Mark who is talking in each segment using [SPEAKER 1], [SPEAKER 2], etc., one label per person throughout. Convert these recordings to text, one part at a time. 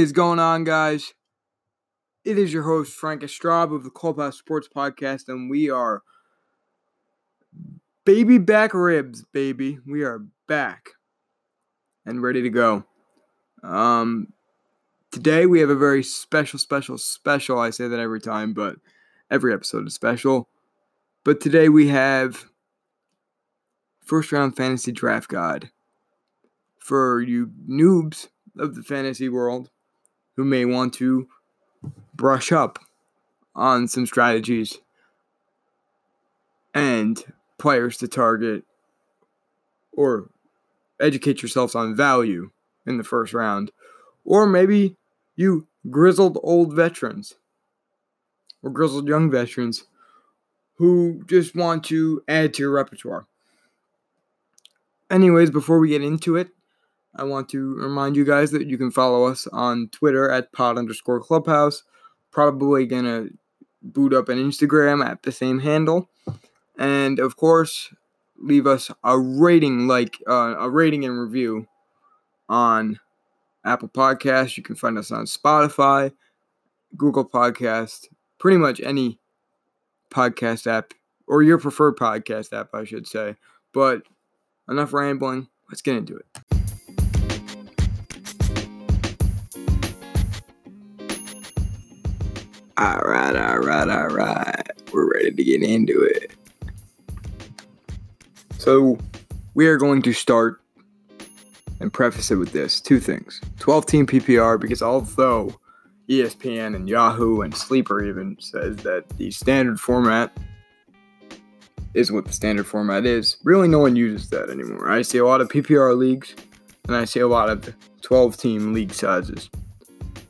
[SPEAKER 1] is going on, guys? It is your host, Frank Astrab of the Clubhouse Sports Podcast, and we are baby back ribs, baby. We are back and ready to go. Um, today we have a very special, special, special. I say that every time, but every episode is special. But today we have first round fantasy draft guide for you noobs of the fantasy world who may want to brush up on some strategies and players to target or educate yourselves on value in the first round. Or maybe you grizzled old veterans or grizzled young veterans who just want to add to your repertoire. Anyways, before we get into it, I want to remind you guys that you can follow us on Twitter at pod underscore clubhouse. Probably gonna boot up an Instagram at the same handle. And of course, leave us a rating like uh, a rating and review on Apple Podcasts. You can find us on Spotify, Google Podcast, pretty much any podcast app or your preferred podcast app, I should say. But enough rambling. Let's get into it. All right, all right, all right. We're ready to get into it. So, we are going to start and preface it with this two things 12 team PPR, because although ESPN and Yahoo and Sleeper even says that the standard format is what the standard format is, really no one uses that anymore. I see a lot of PPR leagues and I see a lot of 12 team league sizes.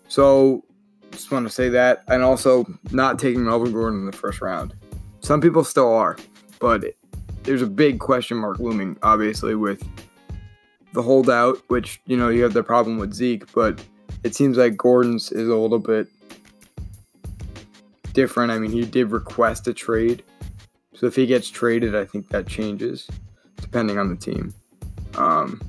[SPEAKER 1] So, just want to say that, and also not taking Melvin Gordon in the first round. Some people still are, but there's a big question mark looming, obviously, with the holdout, which, you know, you have the problem with Zeke, but it seems like Gordon's is a little bit different. I mean, he did request a trade. So if he gets traded, I think that changes depending on the team. Um,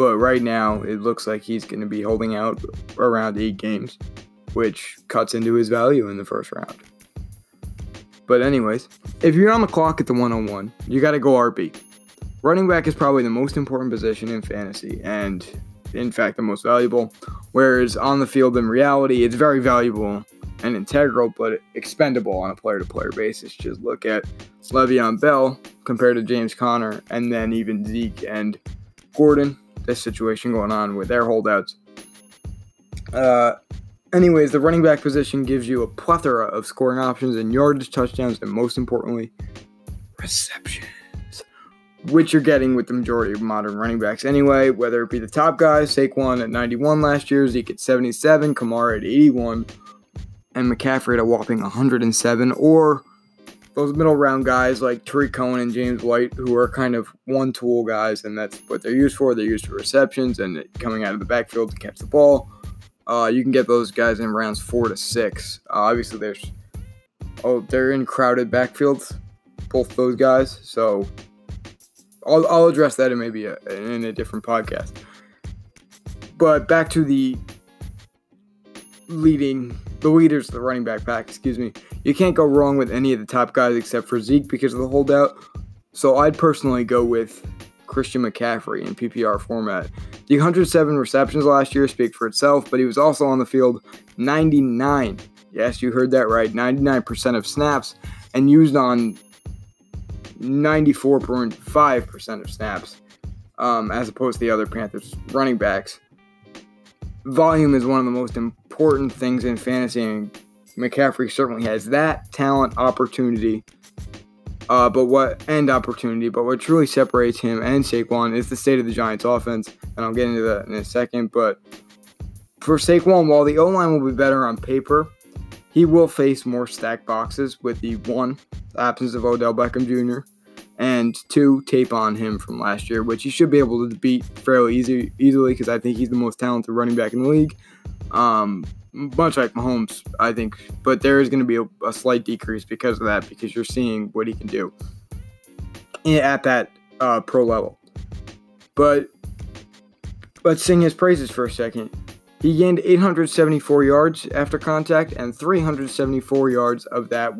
[SPEAKER 1] but right now, it looks like he's going to be holding out around eight games, which cuts into his value in the first round. But, anyways, if you're on the clock at the 101, you got to go RB. Running back is probably the most important position in fantasy, and in fact, the most valuable. Whereas on the field, in reality, it's very valuable and integral, but expendable on a player to player basis. Just look at Le'Veon Bell compared to James Conner, and then even Zeke and Gordon this situation going on with their holdouts. Uh, anyways, the running back position gives you a plethora of scoring options and yardage touchdowns, and most importantly, receptions, which you're getting with the majority of modern running backs anyway, whether it be the top guys, Saquon at 91 last year, Zeke at 77, Kamara at 81, and McCaffrey at a whopping 107, or those middle round guys like Tarik Cohen and James White, who are kind of one tool guys, and that's what they're used for. They're used for receptions and coming out of the backfield to catch the ball. Uh, you can get those guys in rounds four to six. Uh, obviously, there's oh they're in crowded backfields, both those guys. So I'll, I'll address that in maybe a, in a different podcast. But back to the leading the leaders the running back pack, excuse me. You can't go wrong with any of the top guys except for Zeke because of the holdout. So I'd personally go with Christian McCaffrey in PPR format. The 107 receptions last year speak for itself, but he was also on the field 99. Yes, you heard that right. 99% of snaps and used on 94.5% of snaps, um, as opposed to the other Panthers running backs. Volume is one of the most important things in fantasy, and McCaffrey certainly has that talent, opportunity, uh, but what and opportunity. But what truly separates him and Saquon is the state of the Giants' offense, and I'll get into that in a second. But for Saquon, while the O line will be better on paper, he will face more stacked boxes with the one absence of Odell Beckham Jr. and two tape on him from last year, which he should be able to beat fairly easy easily because I think he's the most talented running back in the league. Um, much like Mahomes, I think, but there is going to be a, a, slight decrease because of that, because you're seeing what he can do at that uh, pro level. But let's sing his praises for a second. He gained 874 yards after contact, and 374 yards of that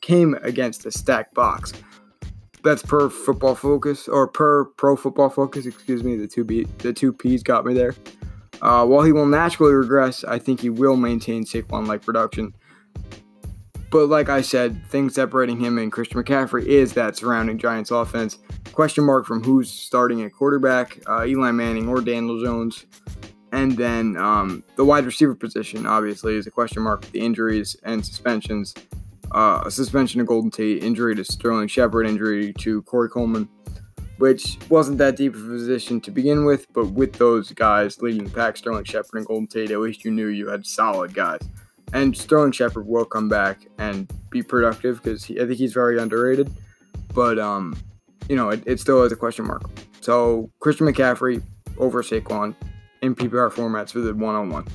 [SPEAKER 1] came against a stacked box. That's per football focus or per pro football focus, excuse me. The two B, the two P's got me there. Uh, while he will naturally regress, I think he will maintain Saquon like production. But like I said, things separating him and Christian McCaffrey is that surrounding Giants offense. Question mark from who's starting at quarterback, uh, Eli Manning or Daniel Jones. And then um, the wide receiver position, obviously, is a question mark with the injuries and suspensions. Uh, a suspension to Golden Tate, injury to Sterling Shepard, injury to Corey Coleman, which wasn't that deep of a position to begin with, but with those guys leading the pack, Sterling Shepard and Golden Tate, at least you knew you had solid guys. And Sterling Shepard will come back and be productive because I think he's very underrated. But, um, you know, it, it still is a question mark. So, Christian McCaffrey over Saquon in PPR formats for the one on one.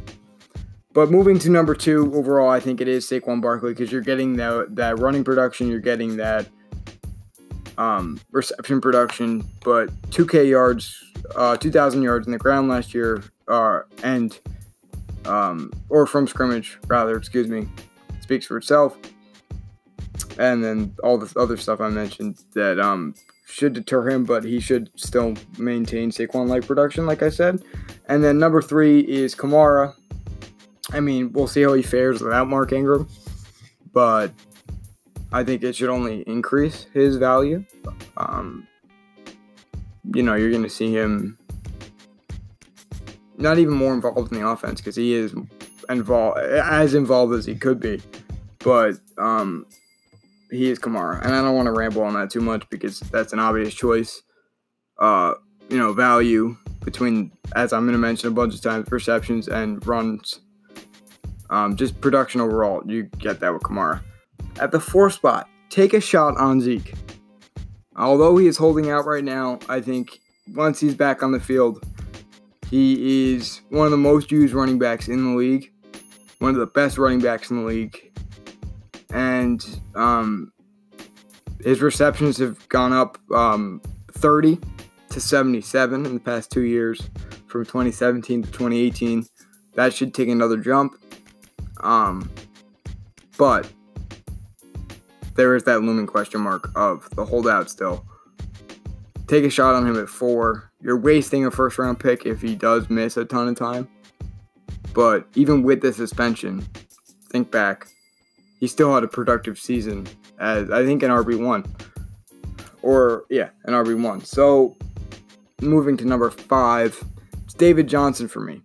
[SPEAKER 1] But moving to number two, overall, I think it is Saquon Barkley because you're getting that, that running production, you're getting that um, reception production, but 2K yards, uh, 2,000 yards in the ground last year, uh, and um, or from scrimmage, rather, excuse me, speaks for itself. And then all the other stuff I mentioned that um, should deter him, but he should still maintain Saquon like production, like I said. And then number three is Kamara. I mean, we'll see how he fares without Mark Ingram, but I think it should only increase his value. Um, you know, you're going to see him not even more involved in the offense because he is involved as involved as he could be. But um, he is Kamara, and I don't want to ramble on that too much because that's an obvious choice. Uh, you know, value between, as I'm going to mention a bunch of times, receptions and runs. Um, just production overall, you get that with Kamara. At the four spot, take a shot on Zeke. Although he is holding out right now, I think once he's back on the field, he is one of the most used running backs in the league, one of the best running backs in the league. And um, his receptions have gone up um, 30 to 77 in the past two years from 2017 to 2018. That should take another jump. Um, but there is that looming question mark of the holdout still. Take a shot on him at four you're wasting a first round pick if he does miss a ton of time. But even with the suspension, think back, he still had a productive season as I think an RB1. Or, yeah, an RB1. So, moving to number five, it's David Johnson for me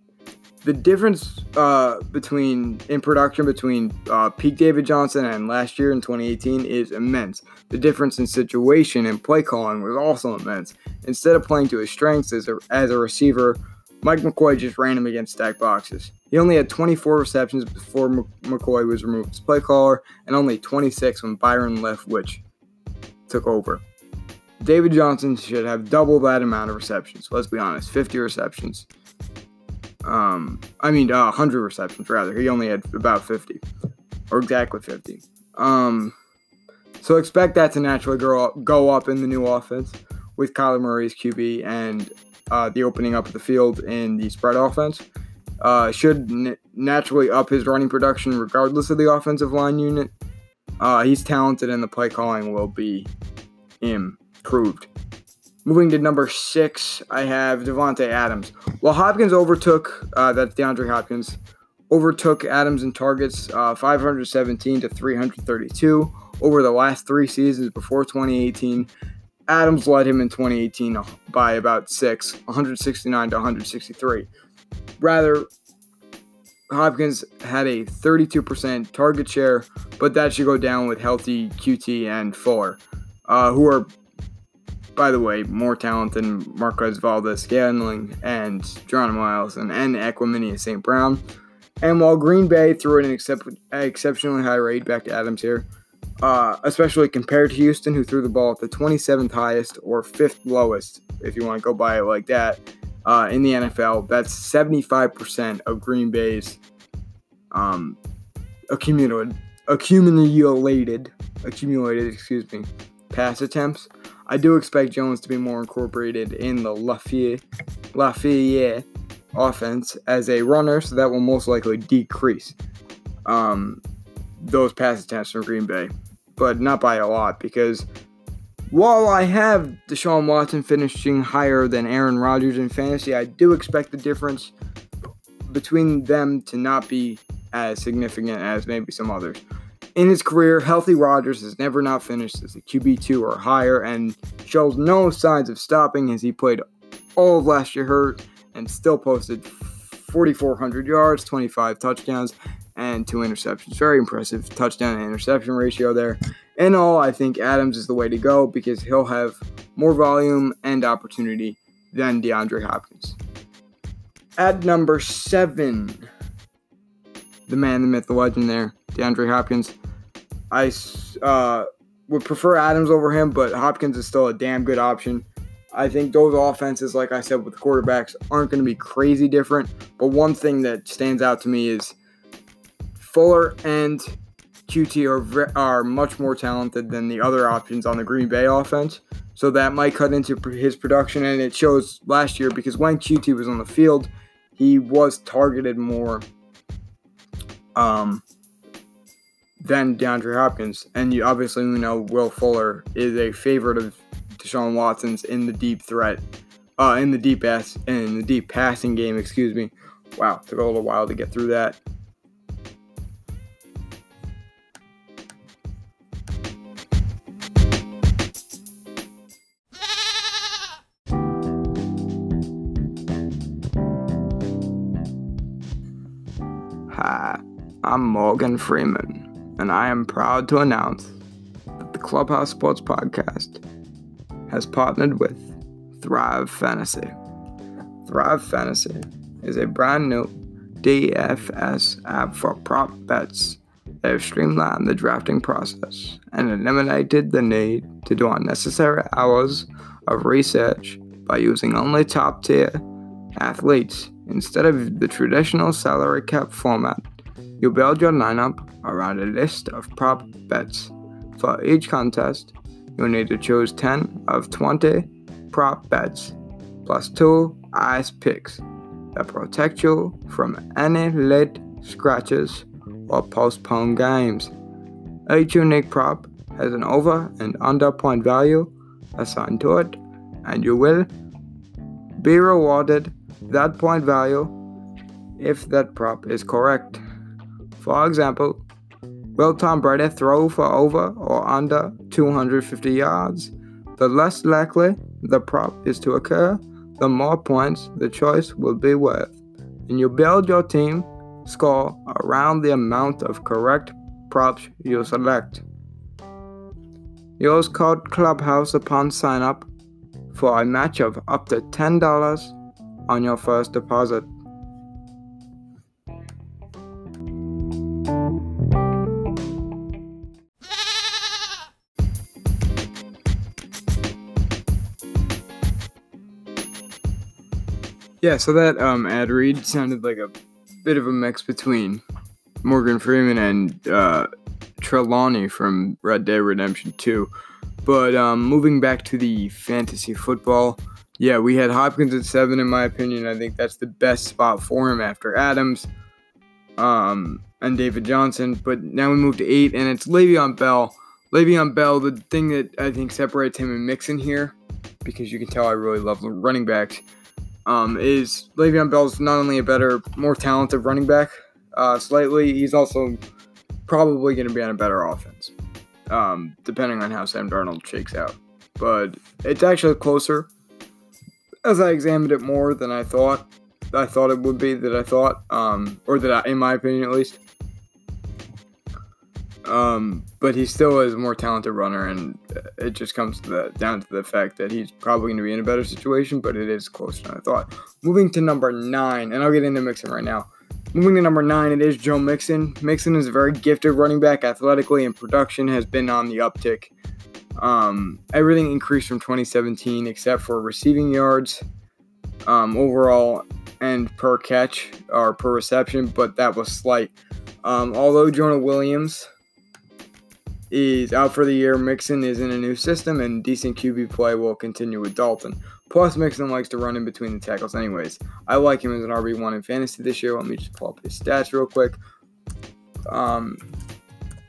[SPEAKER 1] the difference uh, between in production between uh, peak David Johnson and last year in 2018 is immense. The difference in situation and play calling was also immense. Instead of playing to his strengths as a, as a receiver, Mike McCoy just ran him against stacked boxes. He only had 24 receptions before McCoy was removed as play caller, and only 26 when Byron Leftwich took over. David Johnson should have double that amount of receptions. Let's be honest, 50 receptions. Um, I mean, uh, 100 receptions rather. He only had about 50, or exactly 50. Um, so expect that to naturally grow up, go up in the new offense with Kyler Murray's QB and uh, the opening up of the field in the spread offense. Uh, should n- naturally up his running production regardless of the offensive line unit. Uh, he's talented and the play calling will be improved. Moving to number six, I have Davante Adams. While Hopkins overtook, uh, that's DeAndre Hopkins, overtook Adams in targets uh, 517 to 332 over the last three seasons before 2018. Adams led him in 2018 by about six, 169 to 163. Rather, Hopkins had a 32% target share, but that should go down with healthy Coutee and Fuller, uh, who are by the way, more talent than Marquez Valdes-Scantling and Geronimo Allison and Equanimeous St. Brown. And while Green Bay threw an excep- exceptionally high rate back to Adams here, uh, especially compared to Houston, who threw the ball at the 27th highest or fifth lowest, if you want to go by it like that, uh, in the NFL. That's 75% of Green Bay's um, accumulated, accumulated, accumulated, excuse me, pass attempts. I do expect Jones to be more incorporated in the LaFleur, offense as a runner, so that will most likely decrease um, those pass attempts from Green Bay, but not by a lot because while I have Deshaun Watson finishing higher than Aaron Rodgers in fantasy, I do expect the difference between them to not be as significant as maybe some others. In his career, healthy Rodgers has never not finished as a QB2 or higher and shows no signs of stopping as he played all of last year hurt and still posted 4,400 yards, 25 touchdowns, and two interceptions. Very impressive touchdown and interception ratio there in all, I think Adams is the way to go because he'll have more volume and opportunity than DeAndre Hopkins. At number seven, the man, the myth, the legend there, DeAndre Hopkins. I uh, would prefer Adams over him, but Hopkins is still a damn good option. I think those offenses, like I said, with the quarterbacks, aren't going to be crazy different. But one thing that stands out to me is Fuller and Coutee are are much more talented than the other options on the Green Bay offense. So that might cut into his production, and it shows last year because when Coutee was on the field, he was targeted more um, than DeAndre Hopkins. And you obviously know Will Fuller is a favorite of Deshaun Watson's in the deep threat, uh, in the deep ass, in the deep passing game. Excuse me. Wow, took a little while to get through that. Hi, I'm Morgan Freeman, and I am proud to announce that the Clubhouse Sports Podcast has partnered with Thrive Fantasy. Thrive Fantasy is a brand new DFS app for prop bets. They have streamlined the drafting process and eliminated the need to do unnecessary hours of research by using only top tier athletes Instead of the traditional salary cap format, you build your lineup around a list of prop bets. For each contest, you'll need to choose 10 of 20 prop bets plus 2 ice picks that protect you from any late scratches or postponed games. Each unique prop has an over and under point value assigned to it, and you will be rewarded that point value if that prop is correct. For example, will Tom Brady throw for over or under 250 yards? The less likely the prop is to occur, the more points the choice will be worth. And you build your team score around the amount of correct props you select. Use code Clubhouse upon sign up for a match of up to $10 on your first deposit. Yeah, so that um, ad read sounded like a bit of a mix between Morgan Freeman and uh, Trelawny from Red Dead Redemption 2. But um, moving back to the fantasy football, yeah, we had Hopkins at seven, in my opinion. I think that's the best spot for him after Adams um, and David Johnson. But now we move to eight, and it's Le'Veon Bell. Le'Veon Bell, the thing that I think separates him and Mixon here, because you can tell I really love running backs, um, is Le'Veon Bell's not only a better, more talented running back uh, slightly, he's also probably going to be on a better offense, um, depending on how Sam Darnold shakes out. But it's actually closer as I examined it more than I thought, I thought it would be that I thought, um, or that I, in my opinion at least. Um, but he still is a more talented runner, and it just comes to the, down to the fact that he's probably going to be in a better situation, but it is closer than I thought. Moving to number nine, and I'll get into Mixon right now. Moving to number nine, it is Joe Mixon. Mixon is a very gifted running back athletically, and production has been on the uptick. Um, everything increased from 2017 except for receiving yards um, overall and per catch or per reception, but that was slight. Um, although Jonah Williams is out for the year, Mixon is in a new system, and decent QB play will continue with Dalton. Plus, Mixon likes to run in between the tackles, anyways. I like him as an RB1 in fantasy this year. Let me just pull up his stats real quick. Um,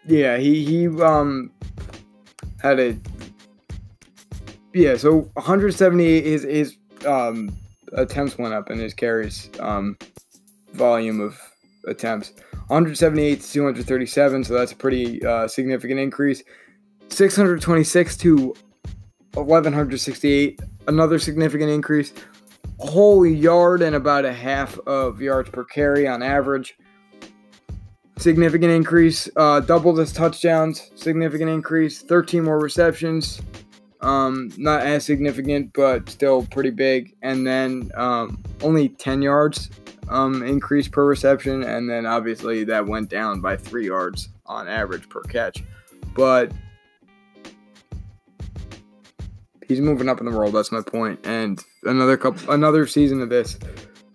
[SPEAKER 1] yeah, he he um had a yeah. So 178 his his um attempts went up and his carries um volume of attempts 178 to 237. So that's a pretty uh, significant increase. 626 to 1168 another significant increase. A whole yard and about a half of yards per carry on average. Significant increase. Uh, doubled his touchdowns. Significant increase. 13 more receptions. Um, not as significant, but still pretty big. And then um, only 10 yards um, increase per reception. And then obviously that went down by three yards on average per catch. But he's moving up in the world. That's my point. And another couple, another season of this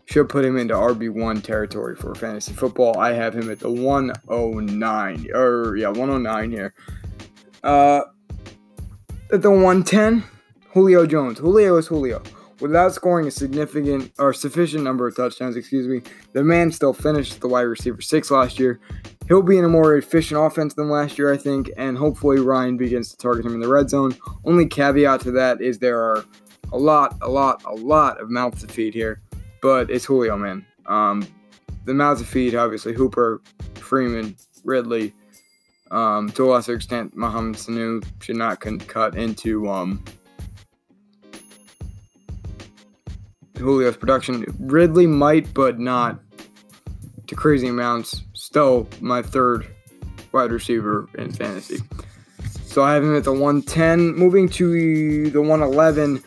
[SPEAKER 1] should put him into RB one territory for fantasy football. I have him at the 109 or yeah 109 here. Uh, at the 110, Julio Jones. Julio is Julio. Without scoring a significant or sufficient number of touchdowns, excuse me, the man still finished the wide receiver six last year. He'll be in a more efficient offense than last year, I think, and hopefully Ryan begins to target him in the red zone. Only caveat to that is there are a lot, a lot, a lot of mouths to feed here, but it's Julio, man. Um, the mouths to feed, obviously, Hooper, Freeman, Ridley, um, to a lesser extent, Mohamed Sanu should not cut into um, Julio's production. Ridley might, but not to crazy amounts. Still my third wide receiver in fantasy. So I have him at the 110. Moving to the 111,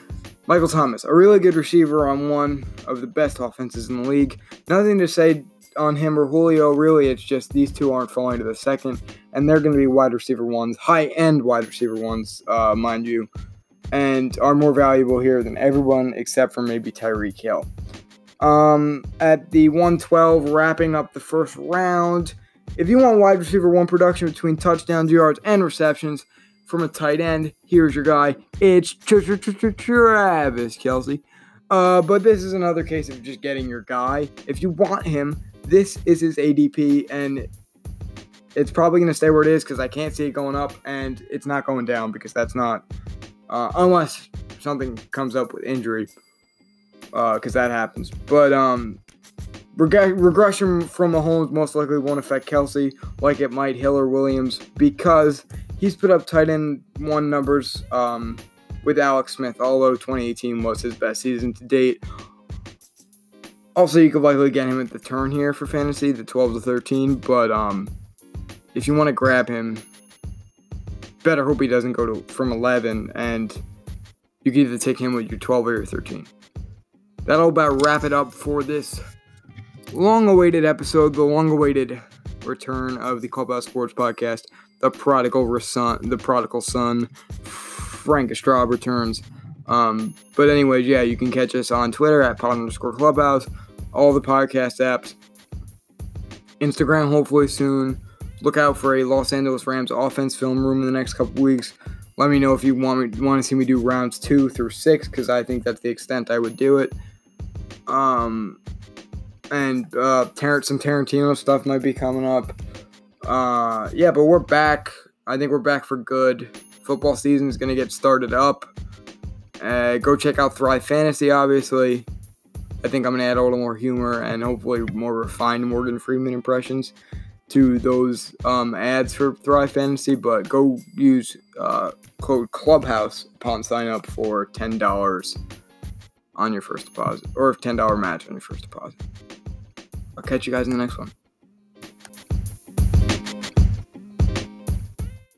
[SPEAKER 1] Michael Thomas, a really good receiver on one of the best offenses in the league. Nothing to say on him or Julio, really. It's just these two aren't falling to the second, and they're going to be wide receiver ones, high end wide receiver ones, uh, mind you and are more valuable here than everyone except for maybe Tyreek Hill. Um, at the 112, wrapping up the first round. If you want wide receiver one production between touchdowns, yards, and receptions from a tight end, here's your guy. It's Travis Kelce. Uh, but this is another case of just getting your guy. If you want him, this is his ADP, and it's probably going to stay where it is because I can't see it going up, and it's not going down because that's not uh, unless something comes up with injury, because uh, that happens. But um, reg- regression from Mahomes most likely won't affect Kelce like it might Hill or Williams because he's put up tight end one numbers um, with Alex Smith, although 2018 was his best season to date. Also, you could likely get him at the turn here for fantasy, the 12 to 13. But um, if you want to grab him, better hope he doesn't go to from 11 and you can either take him with your 12 or your 13. That'll about wrap it up for this long-awaited episode, the long-awaited return of the Clubhouse Sports Podcast, the prodigal son, the prodigal son, Frank Astrab returns. Um, but anyways, yeah, you can catch us on Twitter at pod underscore clubhouse, all the podcast apps, Instagram hopefully soon. Look out for a Los Angeles Rams offense film room in the next couple weeks. Let me know if you want me want to see me do rounds two through six because I think that's the extent I would do it. Um, and uh, Tar- some Tarantino stuff might be coming up. Uh, yeah, but we're back. I think we're back for good. Football season is gonna get started up. Uh, go check out Thrive Fantasy, obviously. I think I'm gonna add a little more humor and hopefully more refined Morgan Freeman impressions to those um, ads for Thrive Fantasy, but go use uh, code Clubhouse upon sign up for ten dollars on your first deposit, or ten dollar match on your first deposit. I'll catch you guys in the next one.